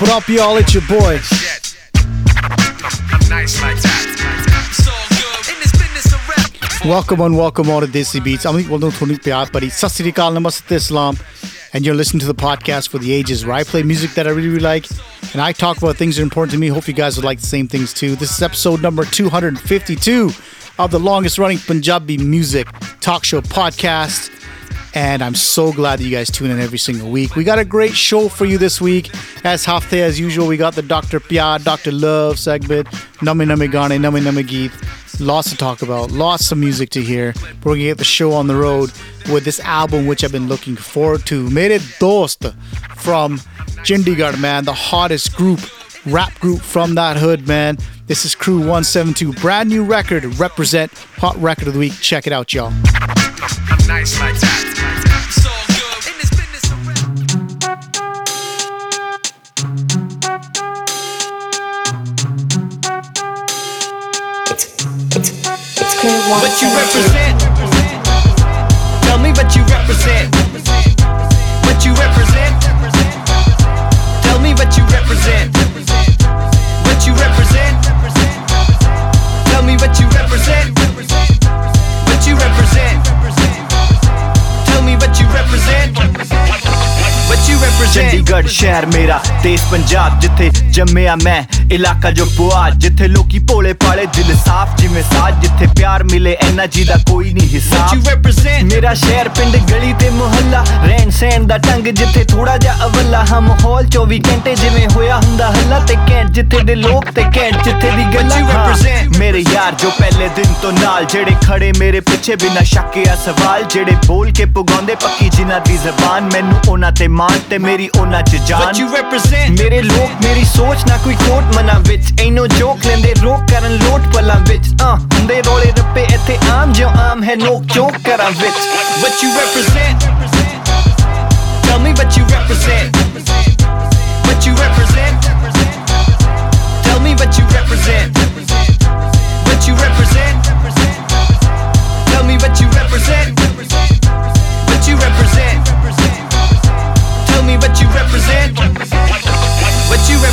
What up, y'all? It's your boy. Welcome and welcome all to Desi Beats. I'm known Tony Pyar, but it's Sassirikal Namaste Islam. And you're listening to the podcast for the ages where I play music that I really, really like and I talk about things that are important to me. Hope you guys would like the same things too. This is episode number 252 of the longest running Punjabi music talk show podcast. And I'm so glad that you guys tune in every single week. We got a great show for you this week. As Hafte, as usual, we got the Dr. Pyar, Dr. Love segment, Nami Nami Gane, Nami Nami Geet. Lots to talk about, lots of music to hear. We're gonna get the show on the road with this album, which I've been looking forward to. Mere Dost from Chandigarh, man, the hottest group, rap group from that hood, man. This is Kru 172, brand new record, Repazent hot record of the week. Check it out, y'all. Nice like that. What you represent? Tell me what you represent. What you represent? Tell me what you represent. What you represent? Tell me what you represent. Chandigarh ਸ਼ਹਿਰ ਮੇਰਾ ਦੇਸ਼ ਪੰਜਾਬ ਜਿੱਥੇ ਜੰਮਿਆ ਮੈਂ। ਇਲਾਕਾ ਜੋ ਪੁਆ ਜਿੱਥੇ ਲੋਕੀ ਭੋਲੇ ਪਾਲੇ ਦਿਲ ਸਾਫ਼ ਜਿਵੇਂ ਸਾਜ ਜਿੱਥੇ ਪਿਆਰ ਮਿਲੇ ਐਨਾ ਜੀ ਦਾ ਕੋਈ ਨਹੀਂ ਹਿਸਾਬ। ਮੇਰਾ ਸ਼ਹਿਰ ਪਿੰਡ ਗਲੀ ਤੇ ਮੁਹੱਲਾ ਰਹਿਣ ਸਹਿਣ ਦਾ ਟੰਗ ਜਿੱਥੇ ਥੋੜਾ ਜਿਹਾ ਅਵੱਲਾ। ਹਾਂ ਮਾਹੌਲ 24 ਘੰਟੇ ਜਿਵੇਂ ਹੋਇਆ ਹੁੰਦਾ ਹੱਲਾ ਤੇ ਕੈਂਟ ਜਿੱਥੇ ਦੇ ਲੋਕ ਤੇ ਕੈਂਟ ਜਿੱਥੇ ਦੀ ਗੱਲਾਂ। ਮੇਰੇ ਯਾਰ ਜੋ ਪਹਿਲੇ ਦਿਨ ਤੋਂ ਨਾਲ ਜਿਹੜੇ ਖੜੇ ਮੇਰੇ ਪਿੱਛੇ ਬਿਨਾ ਸ਼ੱਕ ਆ ਸਵਾਲ ਜਿਹੜੇ ਬੋਲ ਕੇ ਪੁਗਾਉਂਦੇ ਪੱਕੀ ਜਿਨ੍ਹਾਂ ਦੀ ਜ਼ਬਾਨ ਮੈਨੂੰ ਉਹਨਾਂ ਤੇ ਮਾਨ ਤੇ ਮੇਰੀ ਉਹਨਾਂ ਚ ਜਾਨ What you represent ਮੇਰੇ ਲੋਕ ਮੇਰੀ ਸੋਚ ਨਾ ਕੋਈ ਕੋਟ ਮਨਾ ਵਿੱਚ ਐਨੋ ਜੋਕ ਲੈਂਦੇ ਰੋਕ ਕਰਨ ਲੋਟ ਪਲਾਂ ਵਿੱਚ ਆ ਹੁੰਦੇ ਰੋਲੇ ਰੱਪੇ ਇੱਥੇ ਆਮ ਜੋ ਆਮ ਹੈ ਨੋਕ ਚੋਕ ਕਰਾਂ ਵਿੱਚ What you represent Tell me what you represent What you represent Tell me what you represent What you represent Tell me what you represent Represent.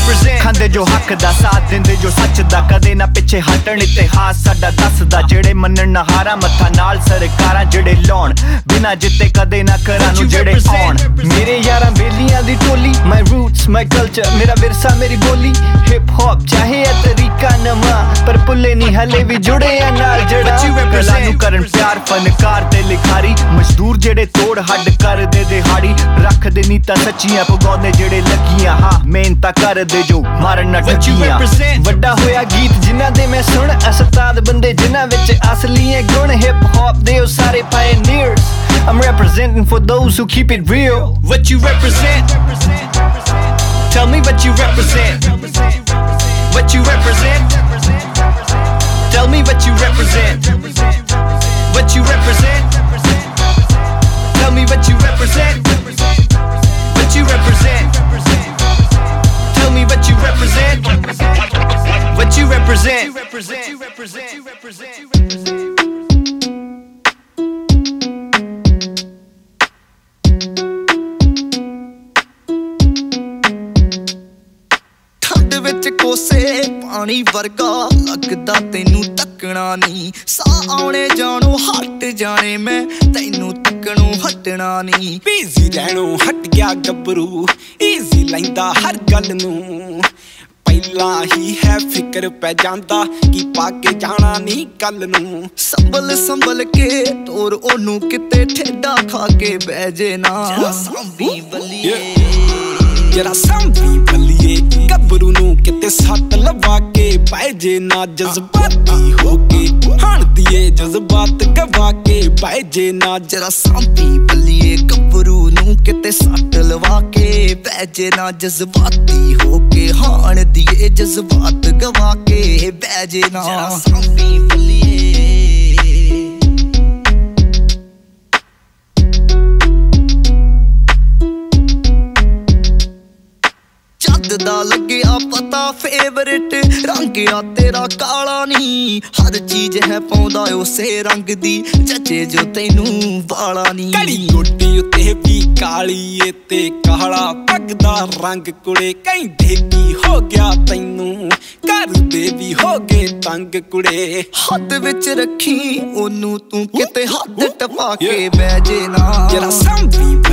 Represent. ਖਾਂਦੇ ਜੋ ਹੱਕ ਦਾ ਸਾਥ ਦਿੰਦੇ ਜੋ ਸੱਚ ਦਾ ਕਦੇ ਨਾ ਪਿੱਛੇ ਹਟਣ ਇਤਿਹਾਸ ਸਾਡਾ ਦੱਸਦਾ ਜਿਹੜੇ ਮੰਨਣ ਨਾ ਹਾਰਾ ਮੱਥਾ ਨਾਲ ਸਰਕਾਰਾਂ ਜਿਹੜੇ ਲਾਉਣ ਬਿਨਾ ਜਿੱਤੇ ਕਦੇ ਨਾ ਕਰਾਂ ਨੂੰ ਜਿਹੜੇ ਆਉਣ। ਮੇਰੇ ਯਾਰਾਂ ਬੇਲੀਆਂ ਦੀ ਟੋਲੀ ਮਾਈ ਰੂਟਸ ਮਾਈ ਕਲਚਰ ਮੇਰਾ ਵਿਰਸਾ ਮੇਰੀ ਬੋਲੀ। ਹਿਪ ਹੌਪ ਚਾਹੇ ਇਹ ਤਰੀਕਾ ਨਵਾਂ ਪਰ ਪੁੱਲੇ ਨਹੀਂ ਹਲੇ ਵੀ ਜੁੜੇ ਆ ਨਾਲ ਜਿਹੜਾ ਕਲਾ ਨੂੰ ਕਰਨ। ਪਿਆਰ ਫਨਕਾਰ ਤੇ ਲਿਖਾਰੀ ਮਜ਼ਦੂਰ ਜਿਹੜੇ ਤੋੜ ਹੱਡ ਕਰਦੇ ਦਿਹਾੜੀ ਰੱਖਦੇ ਨਹੀਂ ਤਾਂ ਸੱਚੀਆਂ ਪਗਾਉਂਦੇ ਜਿਹੜੇ ਲੱਗੀਆਂ। ਹਾਂ ਮਿਹਨਤਾਂ ਕਰਦੇ ਜੋ ਮਾਰਨ ਨਾ ਡੱਕੀਆਂ ਵੱਡਾ ਹੋਇਆ ਗੀਤ ਜਿਨ੍ਹਾਂ ਦੇ ਮੈਂ ਸੁਣ ਅਸਤਾਦ ਬੰਦੇ ਜਿਨ੍ਹਾਂ ਵਿੱਚ ਅਸਲੀ ਗੁਣ ਹਿਪ ਹੌਪ ਦੇ ਉਹ ਸਾਰੇ ਪਾਇਨੀਅਰਸ I'm representing for those who keep it real. What you represent? Tell me what you represent. What you represent? Tell me what you represent. What you represent? Tell me what you represent. What you represent? What you represent. What you represent? What you represent? ਵਿੱਚ ਕੋਸੇ ਪਾਣੀ ਵਰਗਾ ਲੱਗਦਾ ਤੈਨੂੰ ਤੱਕਣਾ ਨਹੀਂ। ਸਾਹ ਆਉਣੇ ਜਾਣੋ ਹਟ ਜਾਣੇ ਮੈਂ ਤੈਨੂੰ ਤੱਕਣੋਂ ਹਟਣਾ ਨਹੀਂ। ਬੀਜ਼ੀ ਰਹਿਣੋਂ ਹਟ ਗਿਆ ਗੱਭਰੂ ਈਜ਼ੀ ਲੈਂਦਾ ਹਰ ਗੱਲ ਨੂੰ। ਪਹਿਲਾਂ ਹੀ ਹੈ ਫਿਕਰ ਪੈ ਜਾਂਦਾ ਕੀ ਪਾ ਕੇ ਜਾਣਾ ਨਹੀਂ ਕੱਲ ਨੂੰ। ਸੰਭਲ ਸੰਭਲ ਕੇ ਤੋਰ ਉਹਨੂੰ ਕਿਤੇ ਠੇਡਾ ਖਾ ਕੇ ਬਹਿ ਜੇ ਨਾ। ਸਾਂਭੀ ਬੱਲੀਏ ਜਰਾ ਸੰਭੀ ਬੱਲੀਏ ਗੱਭਰੂ ਨੂੰ ਕਿਤੇ ਸੱਟ ਲਵਾ ਕੇ ਪੈ ਜੇ ਨਾ ਜਜ਼ਬਾਤੀ ਹੋ ਕੇ। ਹਣ ਦੀਏ ਜਜ਼ਬਾਤ ਗਵਾ ਕੇ ਪੈ ਜੇ ਨਾ ਜਰਾ ਸਾਂਭੀ ਬੱਲੀਏ ਗੱਭਰੂ ਨੂੰ ਕਿਤੇ ਸੱਟ ਲਵਾ ਕੇ ਬਹਿ ਜੇ ਨਾ ਜਜ਼ਬਾਤੀ ਹੋ ਕੇ। ਹਾਣ ਦੀਏ ਜਜ਼ਬਾਤ ਗਵਾ ਕੇ ਬਹਿ ਜੇ ਨਾ। ਜਰਾ ਸਾਂਭੀ ਬੱਲੀਏ ਚੱਦ ਦਾ ਲੱਗਿਆ ਪਤਾ ਫੇਵਰਿਟ ਰੰਗ ਆ ਤੇਰਾ ਕਾਲਾ ਨਹੀਂ ਹਰ ਚੀਜ਼ ਹੈ ਪਾਉਂਦਾ ਉਸੇ ਰੰਗ ਦੀ ਜੱਜੇ ਜੋ ਤੈਨੂੰ ਵਾਲਾ ਨਹੀਂ ਕੜੀ ਗੋਟੀ ਉੱਤੇ ਵੀ ਕਾਲੀ ਏ ਤੇ ਕਾਲਾ ਪੱਗ ਦਾ ਰੰਗ ਕੁੜੇ ਕਹਿੰਦੇ ਕੀ ਹੋ ਗਿਆ ਤੈਨੂੰ। ਘਰ ਦੇ ਵੀ ਹੋ ਗਏ ਤੰਗ ਕੁੜੇ। ਹੱਥ ਵਿੱਚ ਰੱਖੀ ਉਹਨੂੰ ਤੂੰ ਕਿਤੇ ਹੱਥ ਟਪਾ ਕੇ ਬਹਿ ਜੇ ਨਾ। ਜਰਾ ਸੰਭੀ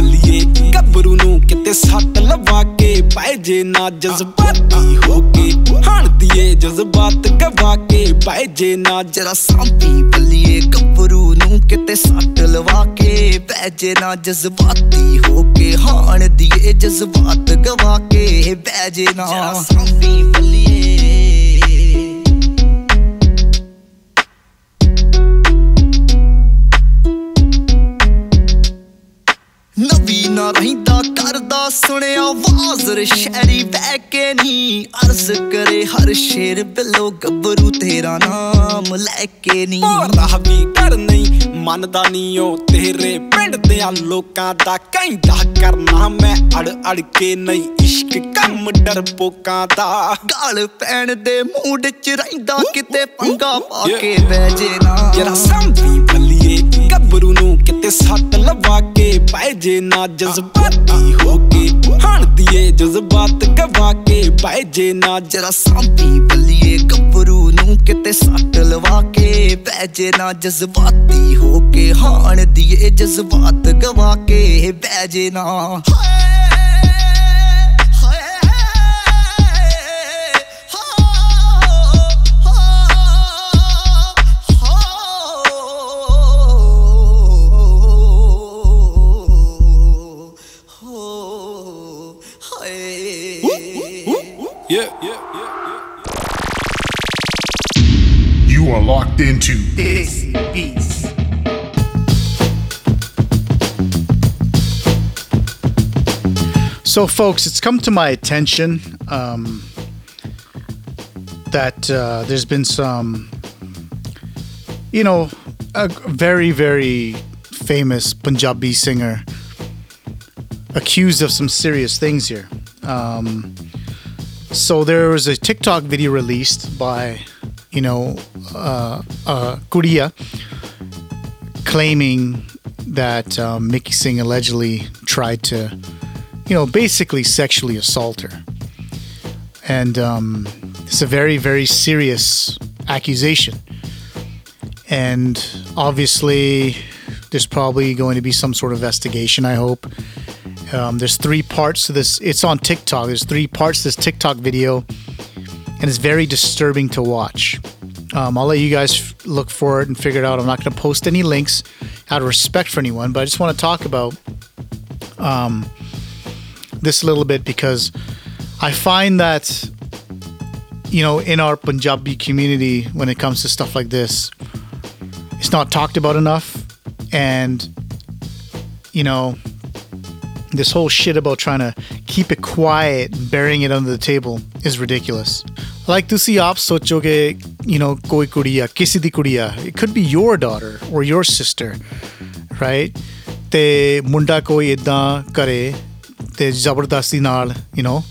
ਗੱਭਰੂ ਨੂੰ ਕਿਤੇ ਸੱਟ ਲਵਾ ਕੇ ਪੈ ਜੇ ਨਾ ਜਜ਼ਬਾਤੀ ਹੋ ਕੇ, ਹਣ ਦੀਏ ਜਜ਼ਬਾਤ ਗਵਾ ਕੇ ਪੈ ਜੇ ਨਾ ਜਰਾ ਸਾਂਭੀ ਬੱਲੀਏ ਗੱਭਰੂ ਨੂੰ ਕਿਤੇ ਸੱਟ ਲਵਾ ਕੇ ਬਹਿ ਜੇ ਨਾ ਜਜ਼ਬਾਤੀ ਹੋ ਕੇ, ਹਾਣ ਦੀਏ ਜਜ਼ਬਾਤ ਗਵਾ ਕੇ ਬਹਿ ਜੇ ਨਾ ਜਰਾ ਸਾਂਭੀ ਬੱਲੀਏ ਨਵੀ ਨਾ ਰਹਿੰਦਾ ਕਰਦਾ ਸੁਣਿਆ ਵਾਜ਼ਰ ਸ਼ਹਿਰੀ ਬਹਿ ਕੇ ਨਹੀਂ ਅਰਜ਼ ਕਰੇ ਹਰ ਸ਼ੇਰ ਬਿੱਲੋ ਗੱਭਰੂ ਤੇਰਾ ਨਾਮ ਲੈ ਕੇ ਨਹੀਂ ਮੋਰਾ ਵੀ ਡਰ ਨਹੀਂ ਮੰਨਦਾ ਨਹੀਂ ਉਹ ਤੇਰੇ ਪਿੰਡ ਦੇ ਆ ਲੋਕਾਂ ਦਾ ਕਹਿੰਦਾ ਕਰਨਾ ਮੈਂ ਅੜ ਅੜ ਕੇ ਨਹੀਂ ਇਸ਼ਕ ਕੰਮ ਡਰਪੋਕਾਂ ਦਾ। ਗਾਲ ਪੈਣ ਦੇ ਮੂਡ ਚ ਰਹਿੰਦਾ ਕਿਤੇ ਪੰਗਾ ਪਾ ਕੇ ਬਹਿ ਜੇ ਨਾ। ਜਰਾ ਸੰਭੀ ਬੱਲੀਏ ਗੱਭਰੂ ਨੂੰ ਕਿਤੇ ਸੱਟ ਲਵਾ ਕੇ ਪੈ ਜੇ ਨਾ ਜਜ਼ਬਾਤੀ ਹੋ ਕੇ। ਹਣ ਦੀਏ ਜਜ਼ਬਾਤ ਗਵਾ ਕੇ ਪੈ ਜੇ ਨਾ ਜਰਾ ਸਾਂਭੀ ਬੱਲੀਏ ਗੱਭਰੂ ਨੂੰ ਕਿਤੇ ਸੱਟ ਲਵਾ ਕੇ। ਬਹਿ ਜੇ ਨਾ ਜਜ਼ਬਾਤੀ ਹੋ ਕੇ। ਹਾਣ ਦੀਏ ਜਜ਼ਬਾਤ ਗਵਾ ਕੇ। ਬਹਿ ਜੇ ਨਾ। Yeah yeah yeah You are locked into Desi Beats. So, folks, it's come to my attention um, that uh, there's been some, you know, a very, very famous Punjabi singer accused of some serious things here. Um, so there was a TikTok video released by, you know, uh, uh, Kuria claiming that um, Mickey Singh allegedly tried to, you know, basically sexually assault her. And um, it's a very, very serious accusation. And obviously, there's probably going to be some sort of investigation, I hope. Um, there's three parts to this. It's on TikTok. There's three parts to this TikTok video, and it's very disturbing to watch. Um, I'll let you guys f- look for it and figure it out. I'm not going to post any links out of respect for anyone, but I just want to talk about um, this a little bit because I find that, you know, in our Punjabi community, when it comes to stuff like this, it's not talked about enough. And, you know, this whole shit about trying to keep it quiet, burying it under the table is ridiculous. Like tusi aap sochoge, you know, koi kuriya, kisi di kuriya. It could be your daughter or your sister, right? Te munda koi idda kare, te zabardasti naal, you know,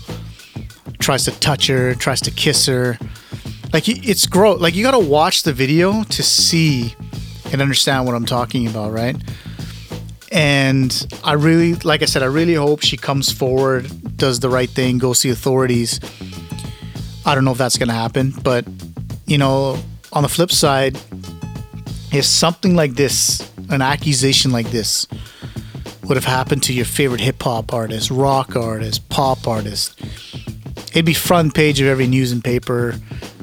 tries to touch her, tries to kiss her. Like it's gross. Like you gotta watch the video to see and understand what I'm talking about, right? And I really, like I said, I really hope she comes forward, does the right thing, goes to authorities. I don't know if that's going to happen, but you know, on the flip side, if something like this, an accusation like this, would have happened to your favorite hip hop artist, rock artist, pop artist, it'd be front page of every news and paper,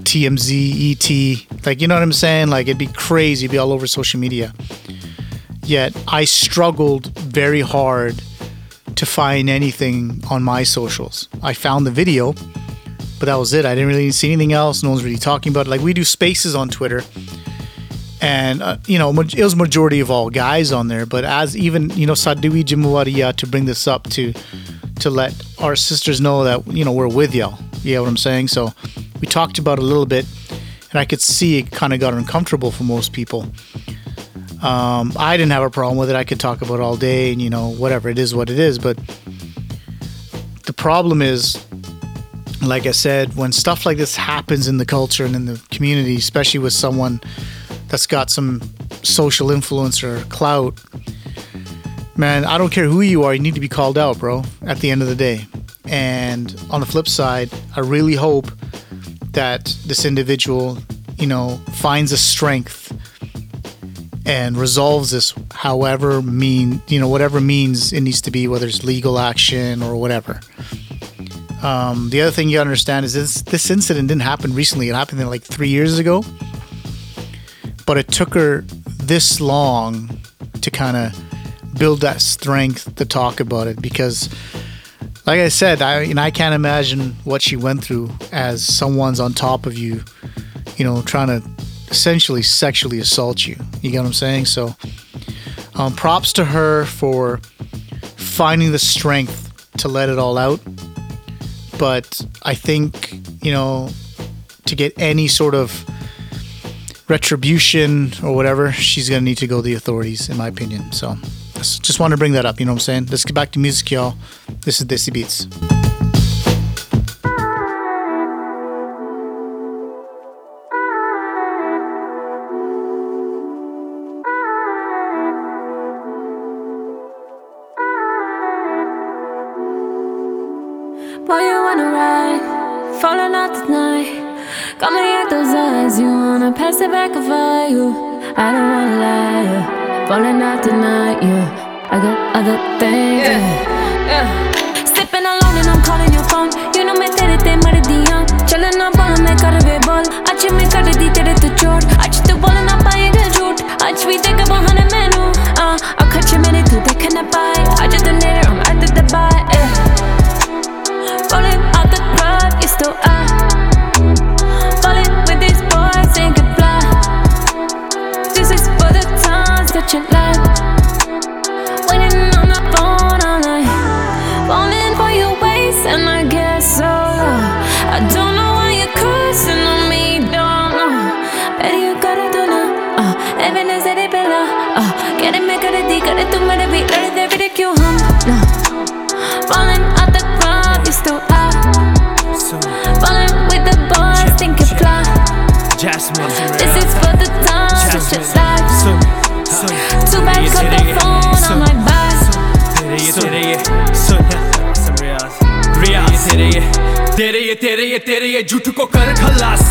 TMZ, ET, like you know what I'm saying? Like it'd be crazy, it'd be all over social media. Yet I struggled very hard to find anything on my socials. I found the video, but that was it. I didn't really see anything else. No one's really talking about it. Like we do spaces on Twitter, and uh, you know it was majority of all guys on there. But as even you know Sadui Jimawariya to bring this up to to let our sisters know that you know we're with y'all. You know what I'm saying? So we talked about a little bit, and I could see it kind of got uncomfortable for most people. Um, I didn't have a problem with it. I could talk about it all day, and you know whatever it is, what it is. But the problem is, like I said, when stuff like this happens in the culture and in the community, especially with someone that's got some social influence or clout, man, I don't care who you are, you need to be called out, bro, at the end of the day. And on the flip side, I really hope that this individual, you know, finds a strength and resolves this however mean, you know, whatever means it needs to be, whether it's legal action or whatever. Um, the other thing you understand is this this incident didn't happen recently. It happened like three years ago. But it took her this long to kind of build that strength to talk about it because like I said, I know, I can't imagine what she went through as someone's on top of you, you know, trying to essentially sexually assault you. You get what I'm saying? So, um, props to her for finding the strength to let it all out. But I think, you know, to get any sort of retribution or whatever, she's going to need to go to the authorities, in my opinion. So, just want to bring that up. You know what I'm saying? Let's get back to music, y'all. This is Desi Beats. you, I don't wanna lie. Yeah. Falling out tonight, yeah. I got other things. Yeah. Yeah. Sipping alone and I'm calling your phone. You know me tere te mar diya. Chalna na bol main kar ve bol. Aaj me kar di tere tu chod. Aaj tu bol na paayega jhoot. Aaj bhi dekha bahane mainu. Ah, akh che maine tu dekh na paaye. Aaj tu nere it, make it, तेरे ये तेरे ये झूठ को कर खलास।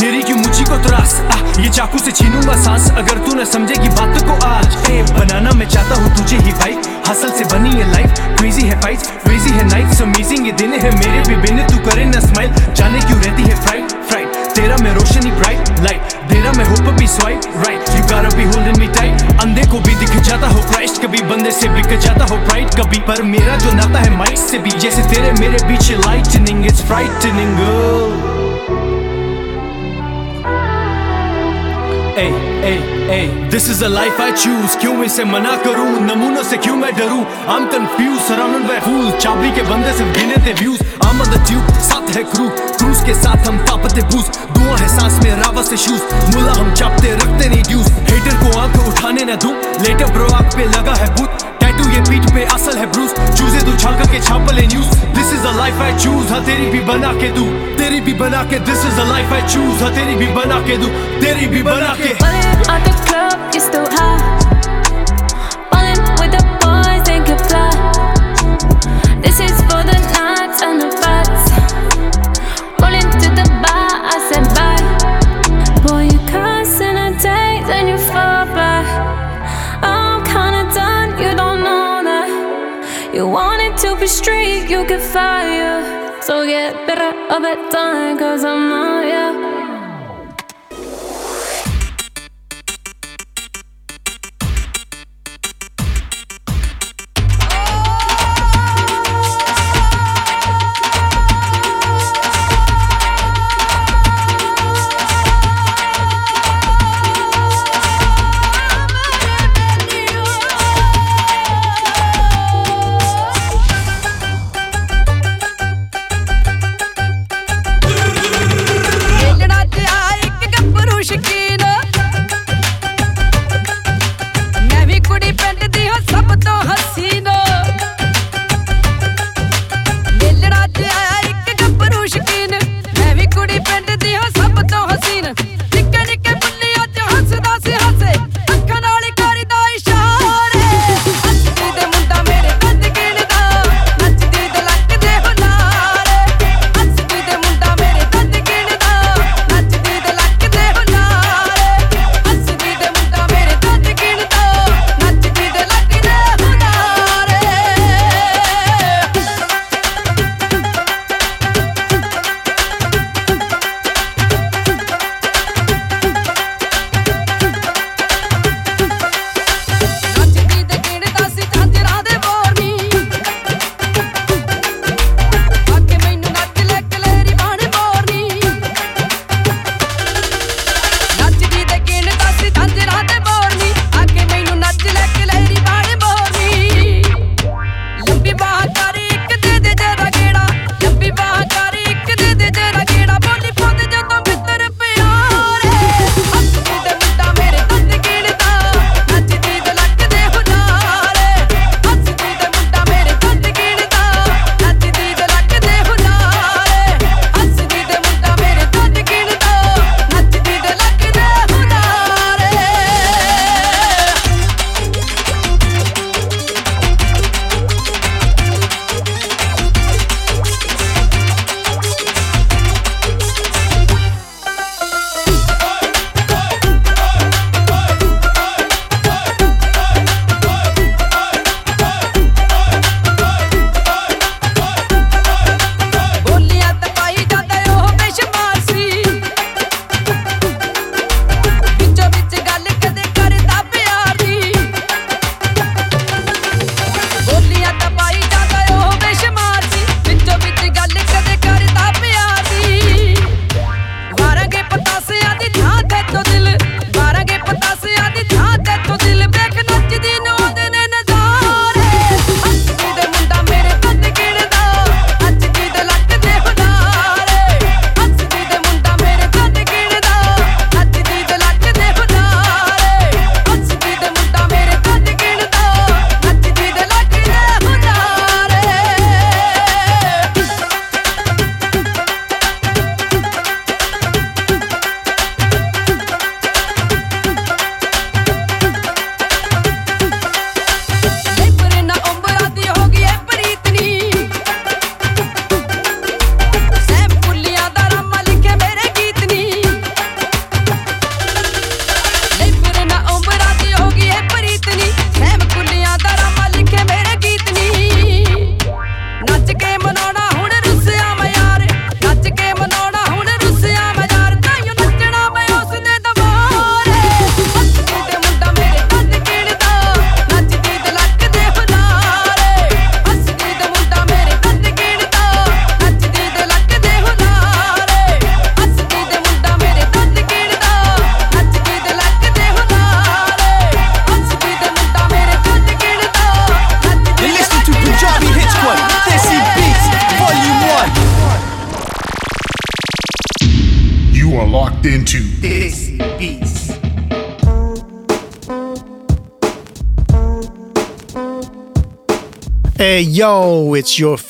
देरी क्यों मुझी को त्रास आ, ये चाकू से छीनूँगा सांस। अगर तू न समझेगी बात को आज ए बनाना मैं चाहता हूँ तुझे ही भाई। हसल से बनी है लाइफ क्रेजी है फाइट क्रेजी है नाइट्स अमेजिंग ये दिन है। मेरे भी बिन तू करे ना स्माइल जाने क्यों रहती है फ्राइट फ्राइट तेरा मैं रोशनी ब्राइट लाइट तेरा मैं होप भी swipe right you got to be holding me tight अंधे को भी दिख जाता हो क्राइस्ट कभी बंदे से बिक जाता हो प्राइड कभी। पर मेरा जो नाता है माइक से भी। जैसे तेरे मेरे पीछे लाइटनिंग इज़ फ्राइटनिंग Hey, ए ए this is a life I choose क्यों इसे मना करूँ? नमूनों से क्यों मैं डरूं? Am confuse surrounded by fool चाबी के बंदे सिर्फ़ गिने थे views I am on the tube साथ है क्रू क्रूज के साथ हम तापते बूज दुआ है सांस में रावत से शूज़ मुला हम चापते रखते नहीं ड्यूज हेटर को आँख उठाने न दूँ. लेटर ब्रो आँख पे लगा है भूत. टैटू ये पीठ पे असल है ब्रूस चूजे तू छल करके छाप ले news this is a life I choose हाँ तेरी भी बना के दूँ। तेरी भी बना के this is a life I choose हाँ तेरी भी बना के दू। तेरी भी बना के। अरे आ the club, is too high. To street, you can fired. So get better over time, cause I'm not, yeah.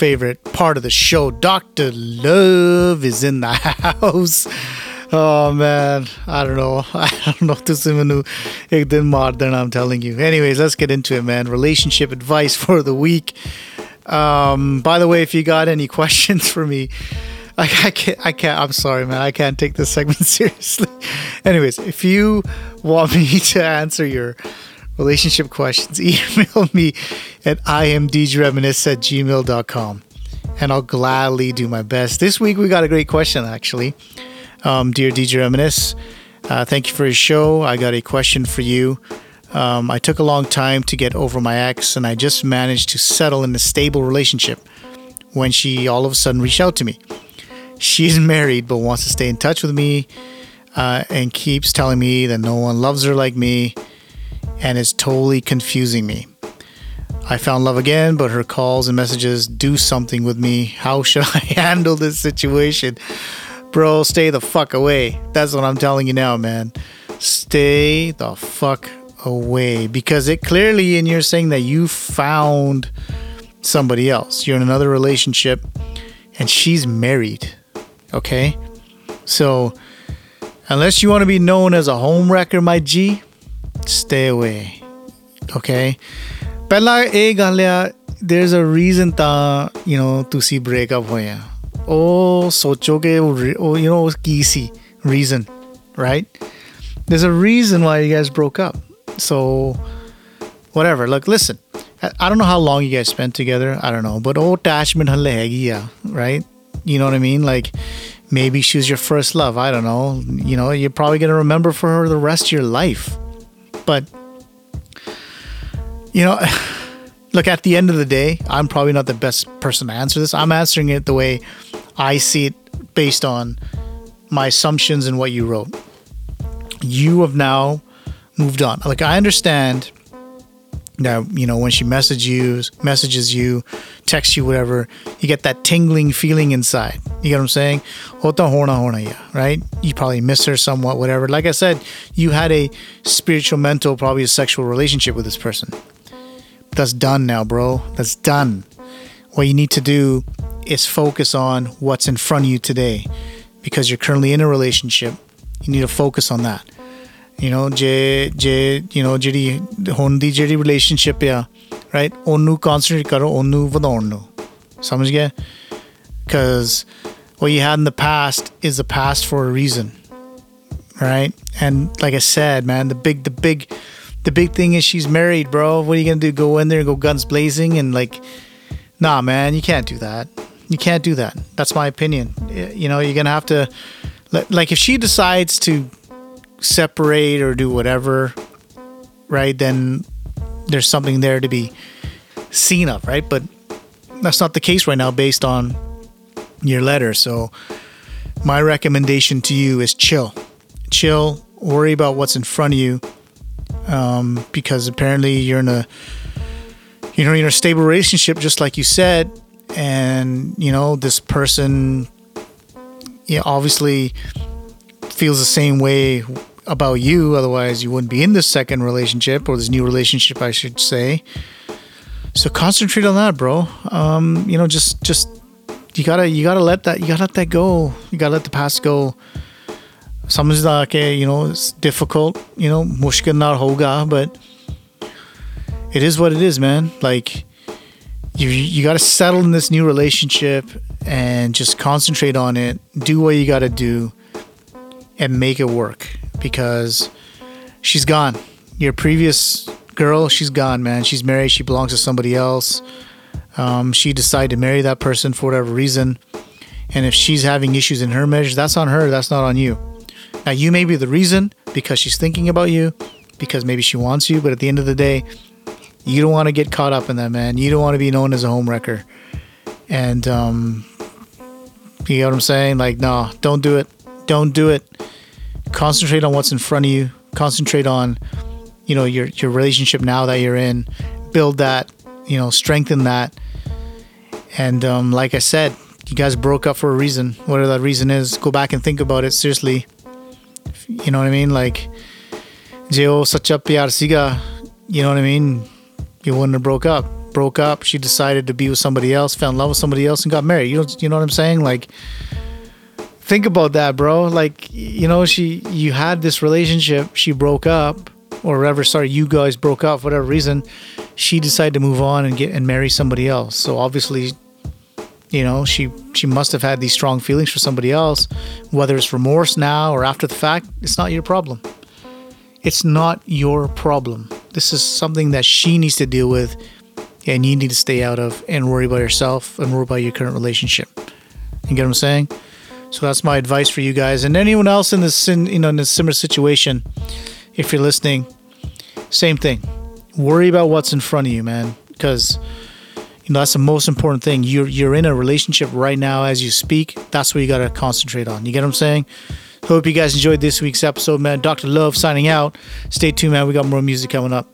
favorite part of the show. Dr. Love is in the house. Oh man, I don't know. I don't know if this even ek din maar then I'm telling you. Anyways, let's get into it, man. Relationship advice for the week. Um, by the way, if you got any questions for me, I, I, can't. I can't. I'm sorry, man. I can't take this segment seriously. Anyways, if you want me to answer your relationship questions, email me at imdjreminisce at gmail.com and I'll gladly do my best. This week we got a great question, actually. Um, dear DJ Reminisce, uh, thank you for your show. I got a question for you. Um, I took a long time to get over my ex, and I just managed to settle in a stable relationship when she all of a sudden reached out to me. She's married but wants to stay in touch with me uh, and keeps telling me that no one loves her like me and is totally confusing me. I found love again, but her calls and messages do something with me. How should I handle this situation? Bro, stay the fuck away. That's what I'm telling you now, man. Stay the fuck away. Because it clearly, and you're saying that you found somebody else. You're in another relationship and she's married. Okay? So, unless you want to be known as a home wrecker, my G, stay away. Okay? ਪਹਿਲਾ ਇਹ ਗੱਲ ਆ there's a reason ਤਾਂ you know ਤੁਸੀਂ break up ਹੋਏ ਆ ਉਹ ਸੋਚੋ ਕਿ ਉਹ re- ਉਹ you know ਉਹ ਕੀ ਸੀ reason right there's a reason why you guys broke up so whatever look listen I I don't know how long you guys spent together I don't know but ਉਹ attachment ਹਲੇ ਹੈਗੀ ਆ right you know what I mean like maybe she was your first love I don't know you know you're probably going to remember for her the rest of your life but you know, look, at the end of the day, I'm probably not the best person to answer this. I'm answering it the way I see it based on my assumptions and what you wrote. You have now moved on. Like, I understand that, you know, when she messages you, messages you, texts you, whatever, you get that tingling feeling inside. You get what I'm saying? Hota hona hona ya, right? You probably miss her somewhat, whatever. Like I said, you had a spiritual, mental, probably a sexual relationship with this person that's done now, bro. That's done. What you need to do is focus on what's in front of you today because you're currently in a relationship. You need to focus on that. You know, ਜੇ ਜੇ you know ਜਿਹੜੀ ਹੁਣ ਦੀ ਜਿਹੜੀ relationship ਆ right ਉਹਨੂੰ concentrate ਕਰੋ ਉਹਨੂੰ ਵਧਾਉਣ ਨੂੰ ਸਮਝ ਗਿਆ because what you had in the past is the past for a reason right and like i said man the big the big the big thing is she's married, bro. What are you gonna do? Go in there and go guns blazing and like, nah, man, you can't do that. You can't do that. That's my opinion. Y- You know, you're gonna have to, li- like, if she decides to separate or do whatever, right? Then there's something there to be seen of, right? But that's not the case right now, based on your letter. So my recommendation to you is chill, chill. Worry about what's in front of you um, because apparently you're in a you know you're in a stable relationship just like you said and you know this person yeah obviously feels the same way about you otherwise you wouldn't be in this second relationship or this new relationship I should say so concentrate on that bro um, you know just just you gotta you gotta let that you gotta let that go you gotta let the past go समझदा कि you know it's difficult you know मुश्किल ना होगा but it is what it is man like you you got to settle in this new relationship and just concentrate on it do what you got to do and make it work because she's gone your previous girl she's gone man she's married she belongs to somebody else um, she decided to marry that person for whatever reason and if she's having issues in her marriage that's on her that's not on you now, you may be the reason because she's thinking about you, because maybe she wants you, but at the end of the day, you don't want to get caught up in that, man. You don't want to be known as a home wrecker. And, um, you know what I'm saying? Like, no, don't do it. Don't do it concentrate on what's in front of you. Concentrate on, you know, your your relationship now that you're in. Build that, you know, strengthen that. And um, like I said, you guys broke up for a reason. Whatever that reason is, go back and think about it seriously. You know what I mean? Like, siga. You know what I mean? You wouldn't have broke up. Broke up. She decided to be with somebody else. Fell in love with somebody else and got married. You know, you know what I'm saying? Like think about that, bro. Like, you know, she, you had this relationship, she broke up, or whatever. Sorry, you guys broke up for whatever reason. She decided to move on and get and marry somebody else. So obviously, you know, she she must have had these strong feelings for somebody else. Whether it's remorse now or after the fact, it's not your problem. It's not your problem. This is something that she needs to deal with, and you need to stay out of and worry about yourself and worry about your current relationship. You get what I'm saying? So that's my advice for you guys and anyone else in this in, you know in a similar situation. If you're listening, same thing. Worry about what's in front of you, man, because you know that's the most important thing. You're you're in a relationship right now as you speak. That's what you gotta concentrate on. You get what I'm saying? Hope you guys enjoyed this week's episode, man. Dr. Love signing out. Stay tuned, man. We got more music coming up.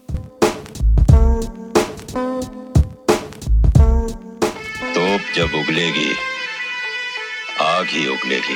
Топ Дябуглеги. ਆਗ ਹੀ ਉਗਲੇਗੀ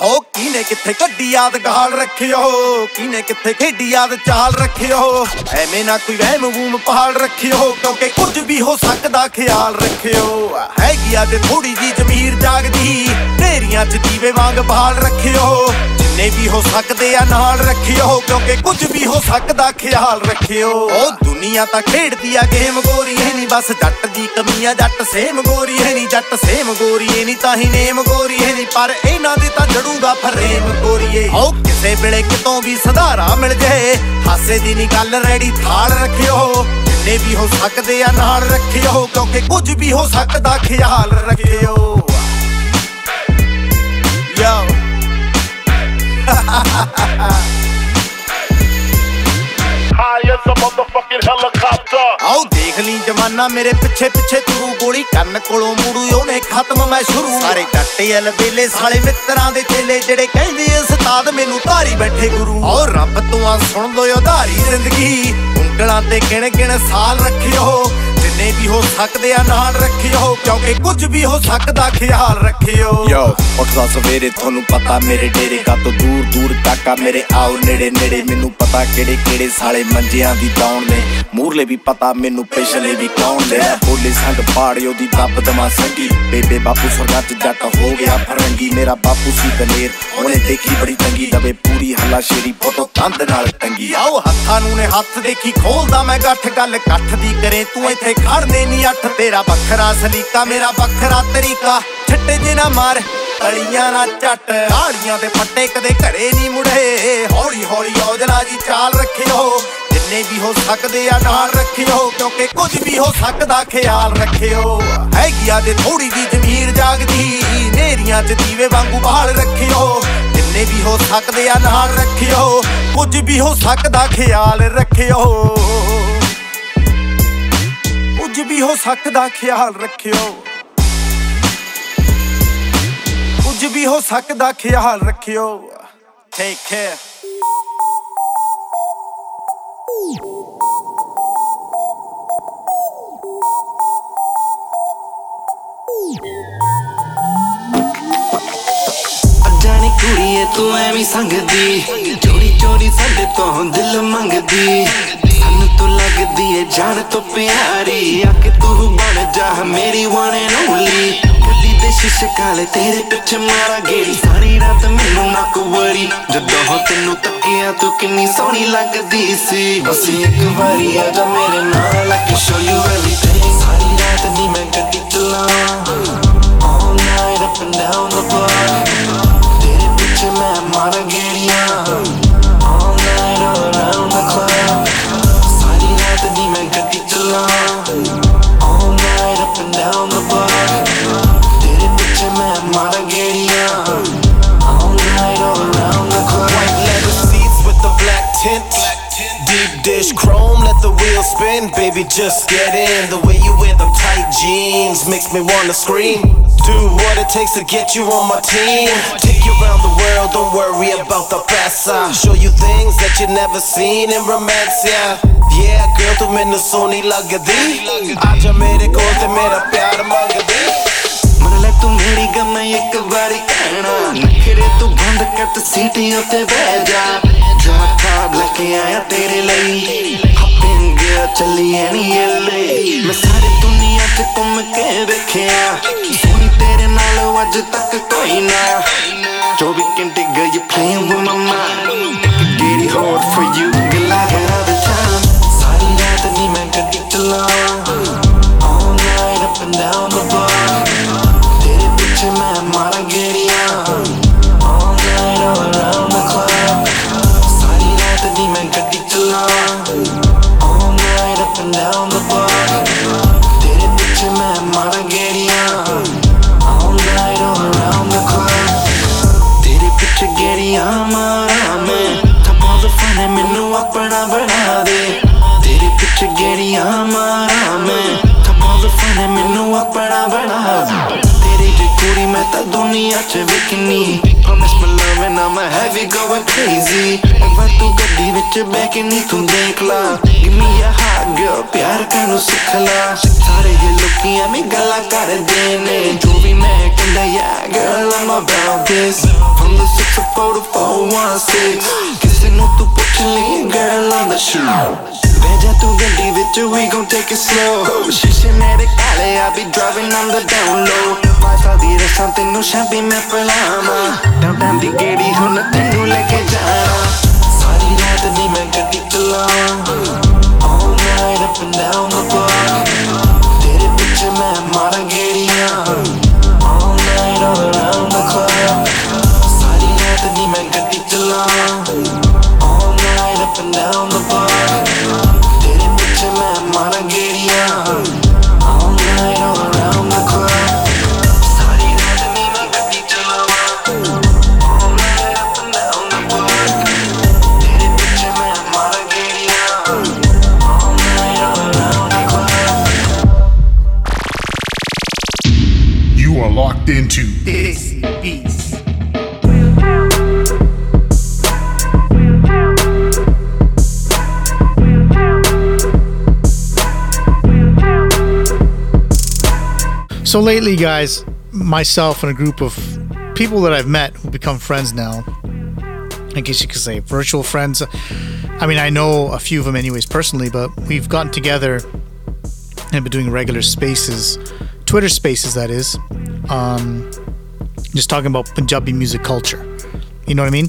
ਹੋ ਕਿਨੇ ਕਿੱਥੇ ਕੱਢੀ ਯਾਦ ਗਾਲ ਰੱਖਿਓ? ਕਿਨੇ ਕਿੱਥੇ ਖੇਡੀ ਯਾਦ ਚਾਲ ਰੱਖਿਓ? ਐਵੇਂ ਨਾ ਕੋਈ ਵਹਿਮ ਵੂਮ ਪਹਾੜ ਰੱਖਿਓ, ਕਿਉਂਕਿ ਕੁਝ ਵੀ ਹੋ ਸਕਦਾ ਖਿਆਲ ਰੱਖਿਓ। ਹੈਗੀ ਅੱਜ ਥੋੜੀ ਜੀ ਜ਼ਮੀਰ ਜਾਗਦੀ, ਤੇਰੀਆਂ ਚ ਦੀਵੇ ਵਾਂਗ ਬਾਲ ਰੱਖਿਓ। ਜਿੰਨੇ ਵੀ ਹੋ ਸਕਦੇ ਆ ਨਾਲ ਰੱਖਿਓ, ਕਿਉਂਕਿ ਕੁਝ ਵੀ ਹੋ ਸਕਦਾ, ਖਿਆਲ ਰੱਖਿਓ। ਓ ਦੁਨੀਆ ਤਾਂ ਖੇਡਦੀ ਆ ਗੇਮ, ਗੋਰੀ ਹੈ ਨਹੀਂ ਬਸ ਜੱਟ ਦੀ ਕਮੀ ਆ, ਜੱਟ ਸੇਮ ਗੋਰੀ ਹੈ ਨਹੀਂ ਜੱਟ ਸੇਮ ਗੋਰੀ ਹੈ ਨਹੀਂ ਤਾਂ ਹੀ ਨੇਮ ਗੋਰੀ ਹੈ ਨਹੀਂ, ਪਰ ਇਹਨਾਂ ਦੇ ਤਾਂ ਜੜੂਗਾ ਫਰੇਮ ਗੋਰੀਏ। ਓ ਕਿਸੇ ਵੇਲੇ ਕਿਤੋਂ ਵੀ ਸੁਧਾਰਾ ਮਿਲ ਜੇ, ਹਾਸੇ ਦੀ ਨਹੀਂ ਗੱਲ, ਰੈਡੀ ਥਾਲ ਰੱਖਿਓ। ਜਿੰਨੇ ਵੀ ਹੋ ਸਕਦੇ ਆ, ਨਾਲ ਰੱਖਿਓ, ਕਿਉਂਕਿ ਕੁਝ ਵੀ ਹੋ ਸਕਦਾ, ਖਿਆਲ ਰੱਖਿਓ। ਮੇਰੇ ਪਿੱਛੇ ਪਿੱਛੇ ਤੂੰ ਗੋਲੀ ਕੰਨ ਕੋਲੋਂ ਮੂੜੂ ਉਹਨੇ ਖਤਮ ਮੈਂ ਸ਼ੁਰੂ। ਸਾਰੇ ਡੱਟੇ ਅਲ ਵੇਲੇ ਸਾਲੇ ਮਿੱਤਰਾਂ ਦੇ ਚੇਲੇ ਜਿਹੜੇ ਕਹਿੰਦੇ ਉਸਤਾਦ ਮੈਨੂੰ ਧਾਰੀ ਬੈਠੇ ਗੁਰੂ। ਓ ਰੱਬ ਤੋਂ ਆ ਸੁਣ ਲੋ ਉਧਾਰੀ ਜ਼ਿੰਦਗੀ। ਉਂਗਲਾਂ ਤੇ ਗਿਣ ਗਿਣ ਸਾਲ ਰੱਖਿਓ ਜਿੰਨੇ ਵੀ ਹੋ ਸਕਦੇ ਆ ਨਾਲ ਰੱਖਿਓ ਕਿਉਂਕਿ ਕੁਝ ਵੀ ਹੋ ਸਕਦਾ ਖਿਆਲ ਰੱਖਿਓ। ਯੋ ਉੱਠਦਾ ਸਵੇਰੇ ਤੁਹਾਨੂੰ ਪਤਾ ਮੇਰੇ ਡੇਰੇ ਕਾ ਤੋਂ ਦੂਰ ਦੂਰ ਕਾਕਾ ਮੇਰੇ ਆਓ ਨੇੜੇ ਨੇੜੇ ਮੈਨੂੰ ਪਤਾ ਕਿਹੜੇ ਕਿਹੜੇ ਸਾਲੇ ਮੰਜਿਆਂ ਦੀ ਦੌਣ ਨੇ। ਮੂਰਲੇ ਵੀ ਪਤਾ ਮੈਨੂੰ ਪਿਛਲੇ ਵੀ ਕੌਣ ਨੇ। ਬੋਲੇ ਸੰਗ ਪਾੜਿਓ ਦੀ ਦੱਬ ਦਮਾ ਸੰਗੀ। ਬੇਬੇ ਬਾਪੂ ਸਰਗਾ ਚ ਜੱਟ ਹੋ ਗਿਆ ਫਰੰਗੀ। ਮੇਰਾ ਬਾਪੂ ਸੀ ਦਲੇਰ ਉਹਨੇ ਦੇਖੀ ਬੜੀ ਤੰਗੀ ਦਵੇ ਪੂਰੀ ਹੱਲਾ ਸ਼ੇਰੀ ਫੋਟੋ ਕੰਧ ਨਾਲ ਟੰਗੀ। ਆਓ ਹੱਥਾਂ ਨੂੰ ਨੇ ਹੱਥ ਦੇਖੀ ਖੋਲਦਾ ਮੈਂ ਗੱਠ ਗੱਲ ਇਕੱਠ ਦੀ ਕਰੇ ਤੂੰ ਇੱਥੇ ਖੜਨੇ ਨਹੀਂ ਅੱਠ, ਤੇਰਾ ਵੱਖਰਾ ਸਲੀਕਾ, ਮੇਰਾ ਵੱਖਰਾ ਤਰੀਕਾ। ਛੱਟੇ ਜੇ ਨਾ ਮਾਰ ਕਲੀਆਂ ਨਾ ਝੱਟ। ਆੜੀਆਂ ਦੇ ਪੱਟੇ ਕਦੇ ਘਰੇ ਨਹੀਂ ਮੁੜੇ। ਹੌਲੀ ਹੌਲੀ ਔਜਲਾ ਜੀ ਚਾਲ ਰੱਖਿਓ। ਜਿੰਨੇ ਵੀ ਹੋ ਸਕਦੇ ਆ ਨਾਲ ਰੱਖਿਓ, ਕਿਉਂਕਿ ਕੁਝ ਵੀ ਹੋ ਸਕਦਾ ਖਿਆਲ ਰੱਖਿਓ। ਹੈਗੀ ਆ ਜੇ ਥੋੜੀ ਜੀ ਜ਼ਮੀਰ ਜਾਗਦੀ, ਨੇਰੀਆਂ 'ਚ ਦੀਵੇ ਵਾਂਗੂ ਬਾਲ ਰੱਖਿਓ। ਜਿੰਨੇ ਵੀ ਹੋ ਸਕਦੇ ਆ ਨਾਲ ਰੱਖਿਓ। ਕੁਝ ਵੀ ਹੋ ਸਕਦਾ ਖਿਆਲ ਰੱਖਿਓ। ਕੁਝ ਵੀ ਹੋ ਸਕਦਾ ਖਿਆਲ ਰੱਖਿਓ। ਕੁਝ ਵੀ ਹੋ ਸਕਦਾ ਖਿਆਲ ਰੱਖਿਓ। ਟੇਕ ਕੇਅਰ ਜਾਣੀ ਕੁੜੀਏ, ਤੂੰ ਐਵੇਂ ਸੰਗਦੀ। ਚੋਰੀ ਚੋਰੀ ਸਾਡੇ ਤੋਂ ਦਿਲ ਮੰਗਦੀ। ਲੱਗਦੀ ਏ ਜਾਨ ਤੋਂ ਪਿਆਰੀ। ਆ ਕਿ ਤੂੰ ਬਣ ਜਾ, ਮੇਰੀ one and only ਗੱਡੀ ਦੇ ਸ਼ੀਸ਼ੇ ਕਾਲੇ, ਤੇਰੇ ਪਿੱਛੇ ਮਾਰਾ ਗੇੜੀ। ਸਾਰੀ ਰਾਤ ਮੈਨੂੰ ਨਾ ਕੁਵਰੀ ਜਦੋਂ ਹੋ ਤੈਨੂੰ ਤੱਕਿਆ, ਤੂੰ ਕਿੰਨੀ ਸੋਹਣੀ ਲੱਗਦੀ ਸੀ। ਬਸ ਇੱਕ ਵਾਰੀ ਆ ਜਾ ਮੇਰੇ ਨਾਲ, I can show you everything ਸਾਰੀ ਰਾਤ ਨੀ ਮੈਂ ਗੱਡੀ ਚਲਾਵਾਂ। All night up and down the block still spin, baby, just get in. The way you wear them tight jeans makes me wanna scream. Do what it takes to get you on my team. Take you around the world, don't worry about the past. I'll show you things that you never seen in romance, yeah. Yeah, girl, tu mainu soni lagdi. Aja mere kool te mera pyar mangdi. Matlab tu meri gam ek bari. ਬੰਦ ਕਰ ਤੇ ਸੀਟੀ ਉੱਤੇ ਬਹਿ ਜਾ drop top ਲੈ ਕੇ ਆਇਆ ਤੇਰੇ ਲਈ ਹੱਪਿੰਗ ਚੱਲੀਏ ਨੀ ਏਲੇ ਮੈਂ ਸਾਰੀ ਦੁਨੀਆ ਤੇ ਘੁੰਮ ਕੇ ਵੇਖਿਆ ਸੋਹਣੀ ਤੇਰੇ ਨਾਲ ਅੱਜ ਤੱਕ ਕੋਈ ਨਾ 24 ਘੰਟੇ girl you playing with my mind get it hard for you girl I ਗੱਡੀ ਵਿੱਚ ਬਹਿ ਕੇ ਨਹੀਂ ਤੂੰ ਦੇਖ ਲਾ give me a hot girl ਪਿਆਰ ਕਰਨੂੰ ਸਿੱਖ ਲਾ ਸਾਰੇ ਇਹ ਲੋਕੀ ਐਵੇਂ ਗੱਲਾਂ ਕਰਦੇ ਨੇ ਜੋ ਵੀ ਮੈਂ ਕਹਿੰਦਾ yeah girl, I'm about this. From the 604 to 416 ਕਿਸੇ ਨੂੰ ਤੂੰ ਪੁੱਛ ਲਈ girl, I'm the shoe. ਬਹਿ ਜਾ ਤੂੰ ਗੱਡੀ ਵਿੱਚ we gon' take it slow. ਸ਼ੀਸ਼ੇ ਮੇਰੇ ਕਾਲੇ I be driving on the down low. ਵਾਈਫਾ ਦੀ ਰਸਾਂ ਤੈਨੂੰ ਸ਼ਾਂਤੀ ਮੈਂ ਪਲਾਵਾਂ ਡਾਊਨ ਦੀ ਗੇੜੀ ਹੁਣ ਤੈਨੂੰ ਲੈ ਕੇ ਜਾਣਾ ਸਾਰੀ ਰਾਤ ਨੀ ਮੈਂ ਗੱਡੀ ਚਲਾਵਾਂ all night up and down the block ਤੇਰੇ ਪਿੱਛੇ ਮੈਂ ਮਾਰਾਂ ਗੇੜੀਆਂ all night all around the clock ਸਾਰੀ ਰਾਤ ਨੀ ਮੈਂ ਗੱਡੀ ਚਲਾਵਾਂ all night up and down the block So lately, guys, myself and a group of people that I've met who become friends now, I guess you could say virtual friends. I mean, I know a few of them, anyways, personally, but we've gotten together and been doing regular spaces, Twitter spaces, that is, um, just talking about Punjabi music culture. You know what I mean?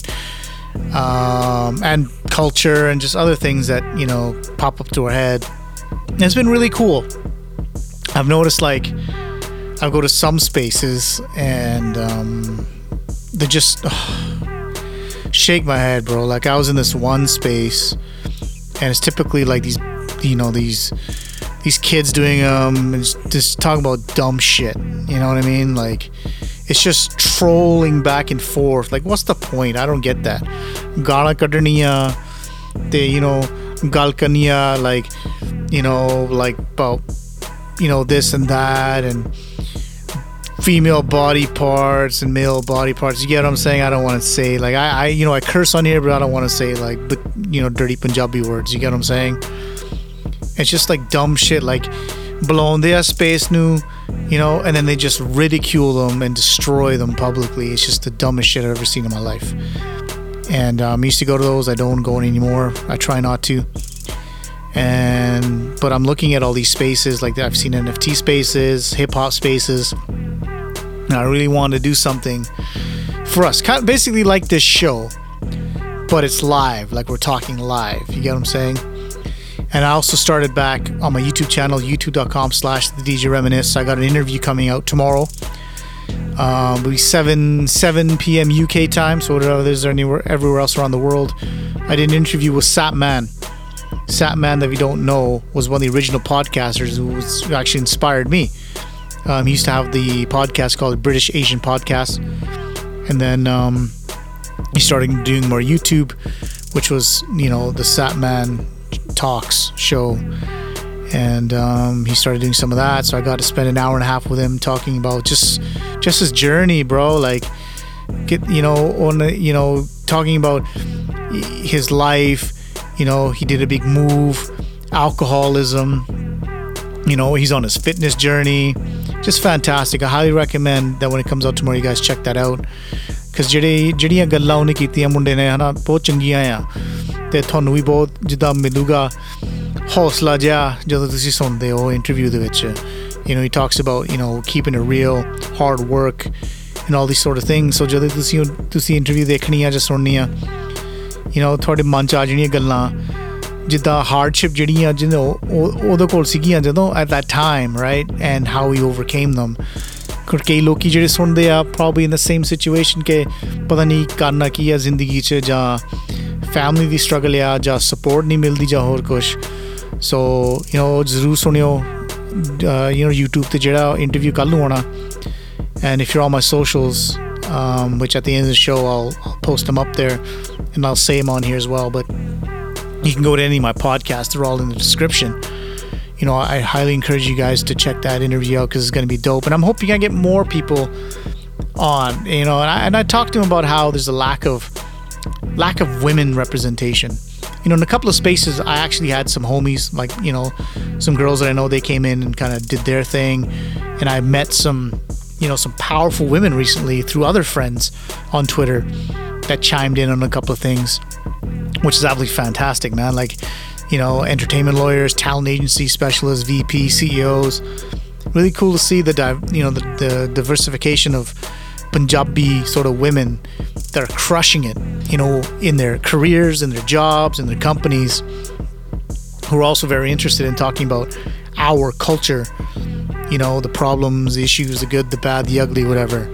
Um, and culture and just other things that, you know, pop up to our head. And it's been really cool. I've noticed, like, I go to some spaces and um, they just shake my head, bro. Like, I was in this one space and it's typically like these, you know, these these kids doing um just- talking about dumb shit. You know what I mean? Like it's just trolling back and forth. Like what's the point? I don't get that. Gala kadaniya, they you know galkaniya like you know like about you know this and that and female body parts and male body parts. You get what I'm saying? I don't want to say like I, I you know I curse on here, but I don't want to say like but you know dirty Punjabi words. You get what I'm saying? It's just like dumb shit like blown their space new, you know, and then they just ridicule them and destroy them publicly. It's just the dumbest shit I've ever seen in my life. And um, I used to go to those. I don't go anymore. I try not to. And but I'm looking at all these spaces like I've seen NFT spaces, hip hop spaces. And I really wanted to do something for us, kind of basically like this show, but it's live, like we're talking live. You get what I'm saying? And I also started back on my YouTube channel, youtube.com slash the DJ Reminisce. I got an interview coming out tomorrow. Um, it'll be 7 7 p.m. UK time, so whatever there's anywhere everywhere else around the world. I did an interview with Sap Man. Sap Man, that if you don't know, was one of the original podcasters who, was, who actually inspired me. Um, he used to have the podcast called British Asian Podcast. And then um, he started doing more YouTube, which was, you know, the Sap Man Talks show. And um, he started doing some of that. So I got to spend an hour and a half with him talking about just just his journey, bro. Like, get, you know, on, the- you know, talking about his life. You know, he did a big move, alcoholism, you know he's on his fitness journey just fantastic. I highly recommend that when it comes out tomorrow, you guys check that out. Because ਜਿਹੜੇ ਜਿਹੜੀਆਂ ਗੱਲਾਂ ਉਹਨੇ ਕੀਤੀਆਂ ਮੁੰਡੇ ਨੇ ਹਨਾ ਬਹੁਤ ਚੰਗੀਆਂ ਆ ਤੇ ਤੁਹਾਨੂੰ ਵੀ ਬਹੁਤ ਜਿੱਦਾਂ ਮਿਲੂਗਾ ਹੌਸਲਾ ਜਿਹਾ ਜਦੋਂ ਤੁਸੀਂ ਸੁਣਦੇ ਹੋ ਇੰਟਰਵਿਊ ਦੇ ਵਿੱਚ you know he talks about you know keeping it real hard work and all these sort of things so ਜਦੋਂ ਤੁਸੀਂ ਤੁਸੀਂ ਇੰਟਰਵਿਊ ਦੇਖਣੀ ਆ ਜਾਂ ਸੁਣਨੀ ਆ you know ਤੁਹਾਡੇ ਮਨ ਚ ਆ ਜਿਹੜੀਆਂ ਗੱਲਾਂ ਜਿੱਦਾਂ ਹਾਰਡਸ਼ਿਪ ਜਿਹੜੀਆਂ ਜਿਹਨੂੰ ਉਹਦੇ ਕੋਲ ਸੀਗੀਆਂ ਜਦੋਂ at that time right and how he overcame them ਕਈ ਲੋਕੀ ਜਿਹੜੇ ਸੁਣਦੇ ਆ probably in the same situation ਕਿ ਪਤਾ ਨਹੀਂ ਕਰਨਾ ਕੀ ਆ ਜ਼ਿੰਦਗੀ 'ਚ ਜਾਂ ਫੈਮਿਲੀ ਦੀ ਸਟਰਗਲ ਆ ਜਾਂ ਸਪੋਰਟ ਨਹੀਂ ਮਿਲਦੀ ਜਾਂ ਹੋਰ ਕੁਝ ਸੋ ਯੂ نو ਜ਼ਰੂਰ ਸੁਣਿਓ ਯੂ نو YouTube ਤੇ ਜਿਹੜਾ ਇੰਟਰਵਿਊ ਕੱਲ ਨੂੰ ਆਉਣਾ and if you're on my socials um, which at the end of the show I'll, I'll post them up there and I'll say them on here as well but you can go to any of my podcasts they're all in the description you know, I highly encourage you guys to check that interview out because it's going to be dope. And I'm hoping I get more people on, you know, and I, and I talked to him about how there's a lack of lack of women representation. You know, in a couple of spaces, I actually had some homies, like, you know, some girls that I know they came in and kind of did their thing. And I met some, you know, some powerful women recently through other friends on Twitter that chimed in on a couple of things, which is absolutely fantastic, man. Like, you know, entertainment lawyers, talent agency specialists, VP, CEOs. Really cool to see the you know the, the diversification of Punjabi sort of women that are crushing it, you know, in their careers, in their jobs, in their companies, who are also very interested in talking about our culture, you know, the problems, the issues, the good, the bad, the ugly, whatever.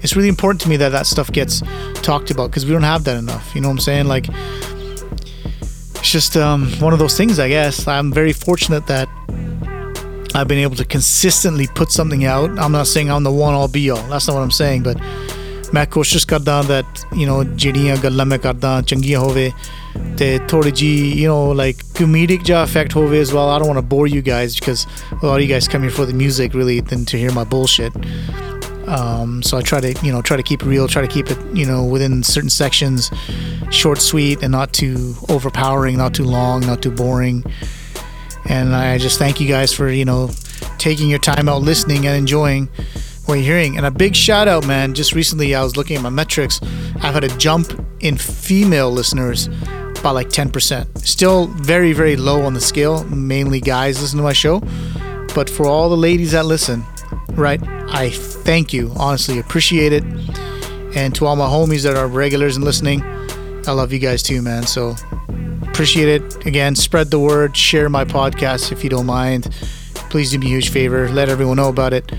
It's really important to me that that stuff gets talked about because we don't have that enough. You know what I'm saying? Like, it's just um, one of those things, I guess. I'm very fortunate that I've been able to consistently put something out. I'm not saying I'm the one all be all. That's not what I'm saying, but ਮੈਂ ਕੋਸ਼ਿਸ਼ ਕਰਦਾ that you know ਜਿਹੜੀਆਂ ਗੱਲਾਂ ਮੈਂ ਕਰਦਾ ਚੰਗੀਆਂ ਹੋਵੇ ਤੇ ਥੋੜੀ ਜੀ you know like comedic ਜਿਹਾ effect ਹੋਵੇ as well. I don't want to bore you guys because a lot of you guys come here for the music really than to hear my bullshit. um, so I try to, you know, try to keep it real, try to keep it, you know, within certain sections, short, sweet, and not too overpowering, not too long, not too boring. And I just thank you guys for, you know, taking your time out listening and enjoying what you're hearing. And a big shout out, man. Just recently, I was looking at my metrics. I've had a jump in female listeners by like 10%. Still very, very low on the scale. Mainly guys listen to my show. But for all the ladies that listen, right? I thank you. Honestly, appreciate it. And to all my homies that are regulars and listening, I love you guys too, man. So appreciate it. Again, spread the word, share my podcast if you don't mind. Please do me a huge favor. Let everyone know about it.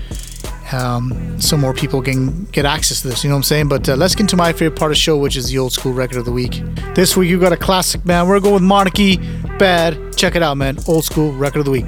Um, so more people can get access to this. You know what I'm saying? But uh, let's get into my favorite part of the show, which is the old school record of the week. This week you got a classic, man. We're going with Manak-E. Bad. Check it out, man. Old school record of the week.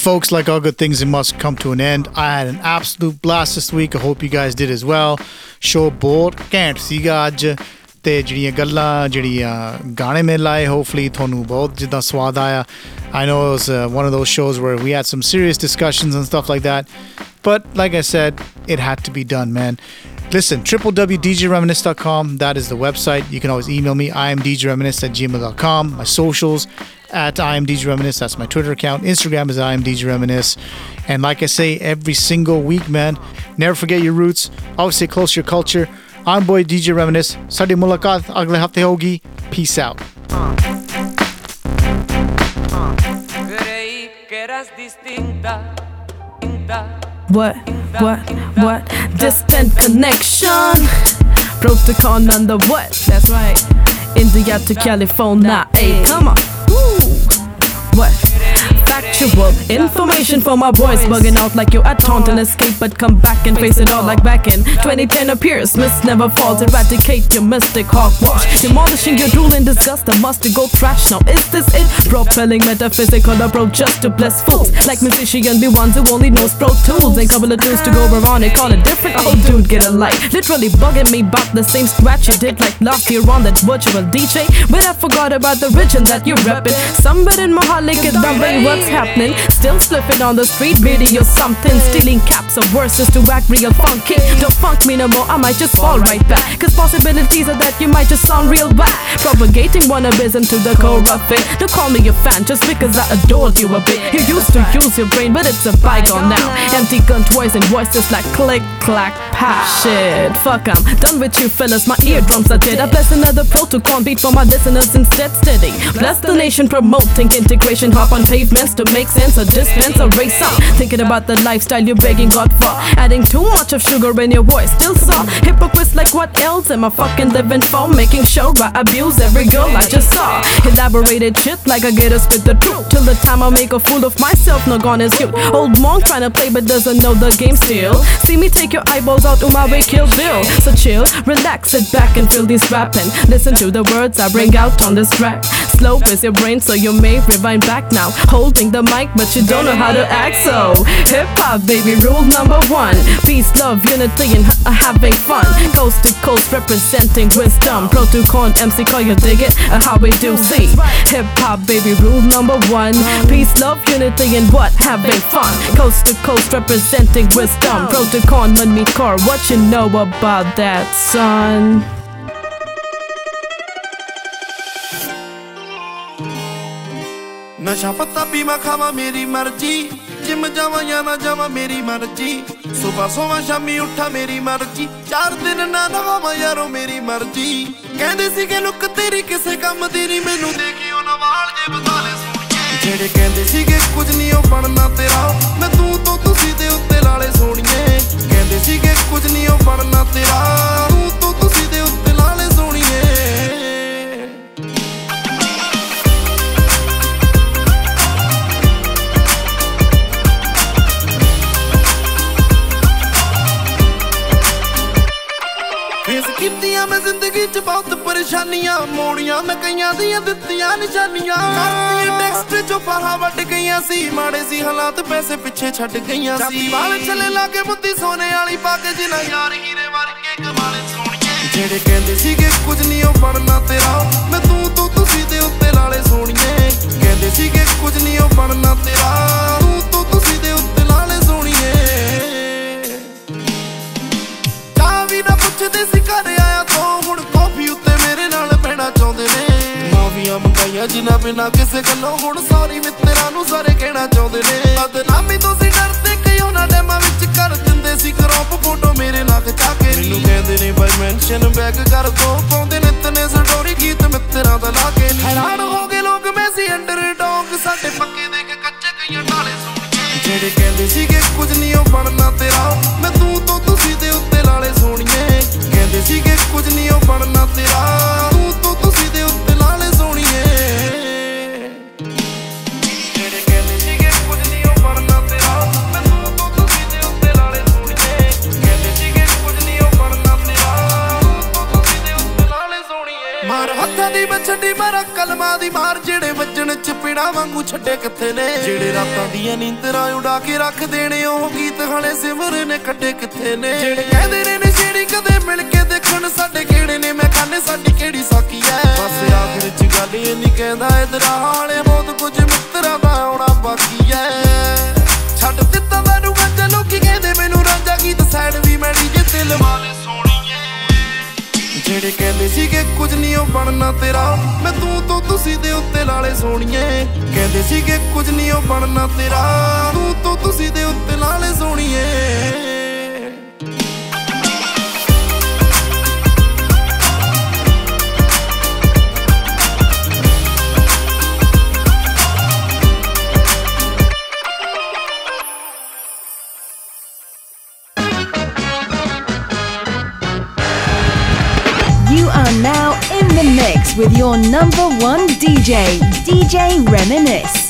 folks. Like all good things, it must come to an end. I had an absolute blast this week. I hope you guys did as well. Show ਬਹੁਤ ਘੈਂਟ ਸੀਗਾ ਅੱਜ ਤੇ ਜਿਹੜੀਆਂ ਗੱਲਾਂ ਜਿਹੜੀਆਂ ਗਾਣੇ ਮੇ ਲਾਏ ਹੋਪਫੁਲੀ ਤੁਹਾਨੂੰ ਬਹੁਤ ਜਿੱਦਾਂ ਸਵਾਦ ਆਇਆ I know it was uh, one of those shows where we had some serious discussions and stuff like that. But like I said, it had to be done, man. Listen, www.djreminisce.com. That is the website. You can always email me. I am djreminisce at gmail.com. My socials at I am djreminisce. That's my Twitter account. Instagram is I am djreminisce. And like I say every single week, man, never forget your roots. Always stay close to your culture. I'm boy DJ Reminisce. Sadi mulaqat agle hafte hogi. Peace out. Creí que eras distinta, distinta. What, what, what? Distant Konnection. Protocol on the what? That's right. India to California. Hey, come on. Woo. What? Factual information for my boys bugging out like you at Taunton escape, but come back and face it all like back in 2010 appears. Miss never falls, eradicate your mystic hogwash. Demolishing your drool in disgust, I must go trash now. Is this it? Propelling metaphysical approach just to bless fools. Like musician be ones who only knows pro tools and couple of tunes to go around it. Call it different. Oh, dude, get a life. Literally bugging me about the same scratch you did like last year on that virtual DJ. But I forgot about the region that you're reppin'. Somewhere in Mohalik is the way what's happening. Still slipping on the street video something. Stealing caps of verses to act real funky. Don't funk me no more, I might just fall right back. Cause possibilities are that you might just sound real bad. Propagating wannabism to the core of it. Don't call me a fan just because I adored you a bit. You used to use your brain, but it's a bygone now. Empty gun toys and voices like click, clack, pat. Shit, fuck, I'm done with you fellas. My eardrums are dead. I bless another protocol beat for my listeners instead. Steady. Bless the nation promoting integration. Hop on pavements to make sense or dispense or race up. Thinking about the lifestyle you're begging God for. Adding too much of sugar in your voice. Still saw hypocrites like what else am I fucking living for? Making sure I abuse every girl I just saw. Elaborated shit like I get us with the truth. Till the time I make a fool of myself, no gone is cute. Old monk trying to play but doesn't know the game still. See me take your eyeballs out way, kill Bill. So chill, relax, sit back and feel these rapping. Listen to the words I bring out on this track. Slow is your brain, so you may rewind back now. Holding the mic, but you don't know how to act. So hip hop, baby, rule number one: peace, love, unity, and ha- having fun. Coast to coast, representing wisdom. Protocol, MC, call you dig it? Uh, how we do see hip hop, baby, rule number one: peace, love, unity, and what? Having fun. Coast to coast, representing wisdom. Protocol, man, me core. What you know about that, son? ਨਸ਼ਾ ਪੱਤਾ ਪੀਵਾਂ, ਖਾਵਾਂ ਮੇਰੀ ਮਰਜ਼ੀ। Gym ਜਾਵਾਂ ਜਾਂ ਨਾ ਜਾਵਾਂ ਮੇਰੀ ਮਰਜ਼ੀ। ਸਵੇਰ ਸੋਵਾਂ, ਸ਼ਾਮੀ ਉੱਠਾਂ ਮੇਰੀ ਮਰਜ਼ੀ। ਚਾਰ ਦਿਨ ਨਾ ਨਵਾਵਾਂ ਯਾਰੋ ਮੇਰੀ ਮਰਜ਼ੀ। ਕਹਿੰਦੇ ਸੀਗੇ, ਲੁੱਕ ਤੇਰੀ ਕਿਸੇ ਕੰਮ ਦੀ ਨਹੀਂ ਮੈਨੂੰ ਦੇਖਿਓ ਨਾ ਵਾਲ ਜੇ ਬਤਾਲੇ ਸੋਣੀਏ ਜਿਹੜੇ ਕਹਿੰਦੇ ਸੀਗੇ, ਕੁਝ ਨਹੀਂ ਉਹ ਬਣਨਾ ਤੇਰਾ। ਮੈਂ ਤੂੰ ਤੋਂ ਤੁਸੀਂ ਦੇ ਉੱਤੇ ਲਾਲੇ ਸੋਣੀਏ ਕਹਿੰਦੇ ਸੀਗੇ, ਕੁਝ ਨਹੀਂ ਉਹ ਬਣਨਾ ਤੇਰਾ। ਮੋੜੀਆਂ ਮੈਂ ਕਈਆਂ ਦੀਆਂ ਦਿੱਤੀਆਂ ਨਿਸ਼ਾਨੀਆਂ। ਕਰਤੀਆਂ ਟੈਕਸਟ 'ਚੋਂ ਫਾਹਾ ਵੱਟ ਗਈਆਂ ਸੀ ਮਾੜੇ ਸੀ ਹਾਲਾਤ ਪੈਸੇ ਪਿੱਛੇ ਛੱਡ ਗਈਆਂ ਸੀ। ਵਾਲ ਛਲੇ ਲਾ ਕੇ ਮੁੱਦੀ ਸੋਨੇ ਵਾਲੀ ਪਾ ਕੇ ਜਿਨਾ ਯਾਰ ਹੀਰੇ ਵਰਗੇ ਕਮਾਲੇ ਸੋਹਣੀਏ ਜਿਹੜੇ ਕਹਿੰਦੇ ਸੀਗੇ ਕੁਝ ਨਹੀਂ ਉਹ ਬਣਨਾ ਤੇਰਾ। ਮੈਂ ਤੂੰ ਤੋਂ ਤੁਸੀਂ ਦੇ ਉੱਤੇ ਲਾਲੇ ਸੋਹਣੀਏ। ਕਹਿੰਦੇ ਸੀਗੇ ਕੁਝ ਨਹੀਂ ਉਹ ਬਣਨਾ ਤੇਰਾ। ਤੂੰ ਤੋਂ ਤੁਸੀਂ ਦੇ ਉੱਤੇ ਲਾਲੇ ਸੋਹਣੀਏ। ਚਾਹ ਵੀ ਨਾ ਪੁੱਛਦੇ ਸੀ ਘਰ ਨਾਲ ਬਹਿਣਾ ਚਾਹੁੰਦੇ ਨੇ। ਮਾਫੀਆਂ ਮੰਗਾਈਆਂ ਜਿਨ੍ਹਾਂ ਬਿਨਾ ਕਿਸੇ ਗੱਲੋਂ ਹੁਣ ਸੌਰੀ ਮਿੱਤਰਾਂ ਨੂੰ ਸਾਰੇ ਕਹਿਣਾ ਚਾਹੁੰਦੇ ਨੇ। ਬਦਨਾਮੀ ਤੋਂ ਸੀ ਡਰਦੇ ਕਈ ਉਹਨਾਂ ਡੈਮਾਂ ਵਿੱਚ ਕਰ ਦਿੰਦੇ ਸੀ ਕਰੋਪ ਫੋਟੋ ਮੇਰੇ ਨਾਲ ਖਿਚਾ ਕੇ। ਮੈਨੂੰ ਕਹਿੰਦੇ ਨੇ ਬਾਈ ਮੈਂਸ਼ਨ ਬੈਕ ਕਰ ਦੋ। ਪਾਉਂਦੇ ਨੇ ਤਨੇ ਸਟੋਰੀ ਗੀਤ ਮਿੱਤਰਾਂ ਦਾ ਲਾ ਕੇ। ਹੈਰਾਨ ਹੋ ਗਏ ਲੋਕ, ਮੈਂ ਸੀ ਅੰਡਰਡੌਗ ਸਾਡੇ ਪੱਕੇ ਦੇ ਕੇ ਕੱਚੇ ਕਈਆਂ ਢਾਲੇ ਸੋਣੀਏ ਜਿਹੜੇ ਕਹਿੰਦੇ ਸੀਗੇ ਕੁਝ ਨਹੀਂ ਉਹ ਬਣਨਾ ਤੇਰਾ। ਮੈਂ ਤੂੰ ਤੋਂ ਤੁਸੀਂ ਦੇ ਉੱਤੇ ਲਾਲੇ ਸੋਣੀਏ ਕਹਿੰਦੇ ਸੀਗੇ, ਕੁਝ ਨਹੀਂ ਉਹ ਬਣਨਾ ਤੇਰਾ। ਤੂੰ ਤੋਂ ਤੁਸੀਂ ਦੇ ਉੱਤੇ ਲਾਲੇ ਸੋਣੀਏ ਦੀ ਛੱਡੀ ਮਾਰਾ ਕਲਮਾਂ ਦੀ ਮਾਰ ਜਿਹੜੇ ਵੱਜਣ ਚ ਪੀੜਾ ਵਾਂਗੂ ਛੱਡੇ ਕਿੱਥੇ ਨੇ? ਜਿਹੜੇ ਰਾਤਾਂ ਦੀਆਂ ਨੀਂਦਰਾਂ ਉਡਾ ਕੇ ਰੱਖ ਦੇਣੇ ਉਹ ਗੀਤ ਹਲੇ ਸਿਮਰ ਨੇ ਕੱਢੇ ਕਿੱਥੇ ਨੇ? ਜਿਹੜੇ ਕਹਿੰਦੇ ਨੇ ਨਸ਼ੇੜੀ ਕਦੇ ਮਿਲ ਕੇ ਦੇਖਣ ਸਾਡੇ ਕਿਹੜੇ ਨੇ? ਮੈਂ ਕਾਨੇ ਸਾਡੀ ਕਿਹੜੀ ਸਾਕੀ ਐ? ਬਸ ਆਖਿਰ ਚ ਗੱਲ ਇਹ ਨਹੀਂ ਕਹਿੰਦਾ ਇਧਰ ਹਾਲੇ ਬਹੁਤ ਕੁਝ ਮਿੱਤਰਾਂ ਦਾ ਆਉਣਾ ਬਾਕੀ ਐ। ਛੱਡ ਦਿੱਤਾ ਮੈਨੂੰ ਗੱਜ ਲੋਕੀ ਕਹਿੰਦੇ ਮੈਨੂੰ ਰਾਂਝਾ ਗੀਤ ਸਾਈਡ ਵੀ ਮੈਂ ਡੀਜੇ ਤੇ ਲਵਾ ਲੈ ਜਿਹੜੇ ਕਹਿੰਦੇ ਸੀਗੇ, ਕੁਝ ਨਹੀਂ ਉਹ ਬਣਨਾ ਤੇਰਾ। ਮੈਂ ਤੂੰ ਤੋਂ ਤੁਸੀਂ ਦੇ ਉੱਤੇ ਲਾਲੇ ਸੋਣੀਏ ਕਹਿੰਦੇ ਸੀਗੇ, ਕੁਝ ਨਹੀਂ ਉਹ ਬਣਨਾ ਤੇਰਾ। ਤੂੰ ਤੋਂ ਤੁਸੀਂ ਦੇ ਉੱਤੇ ਲਾਲੇ ਸੋਣੀਏ with your number one DJ, DJ Reminisce.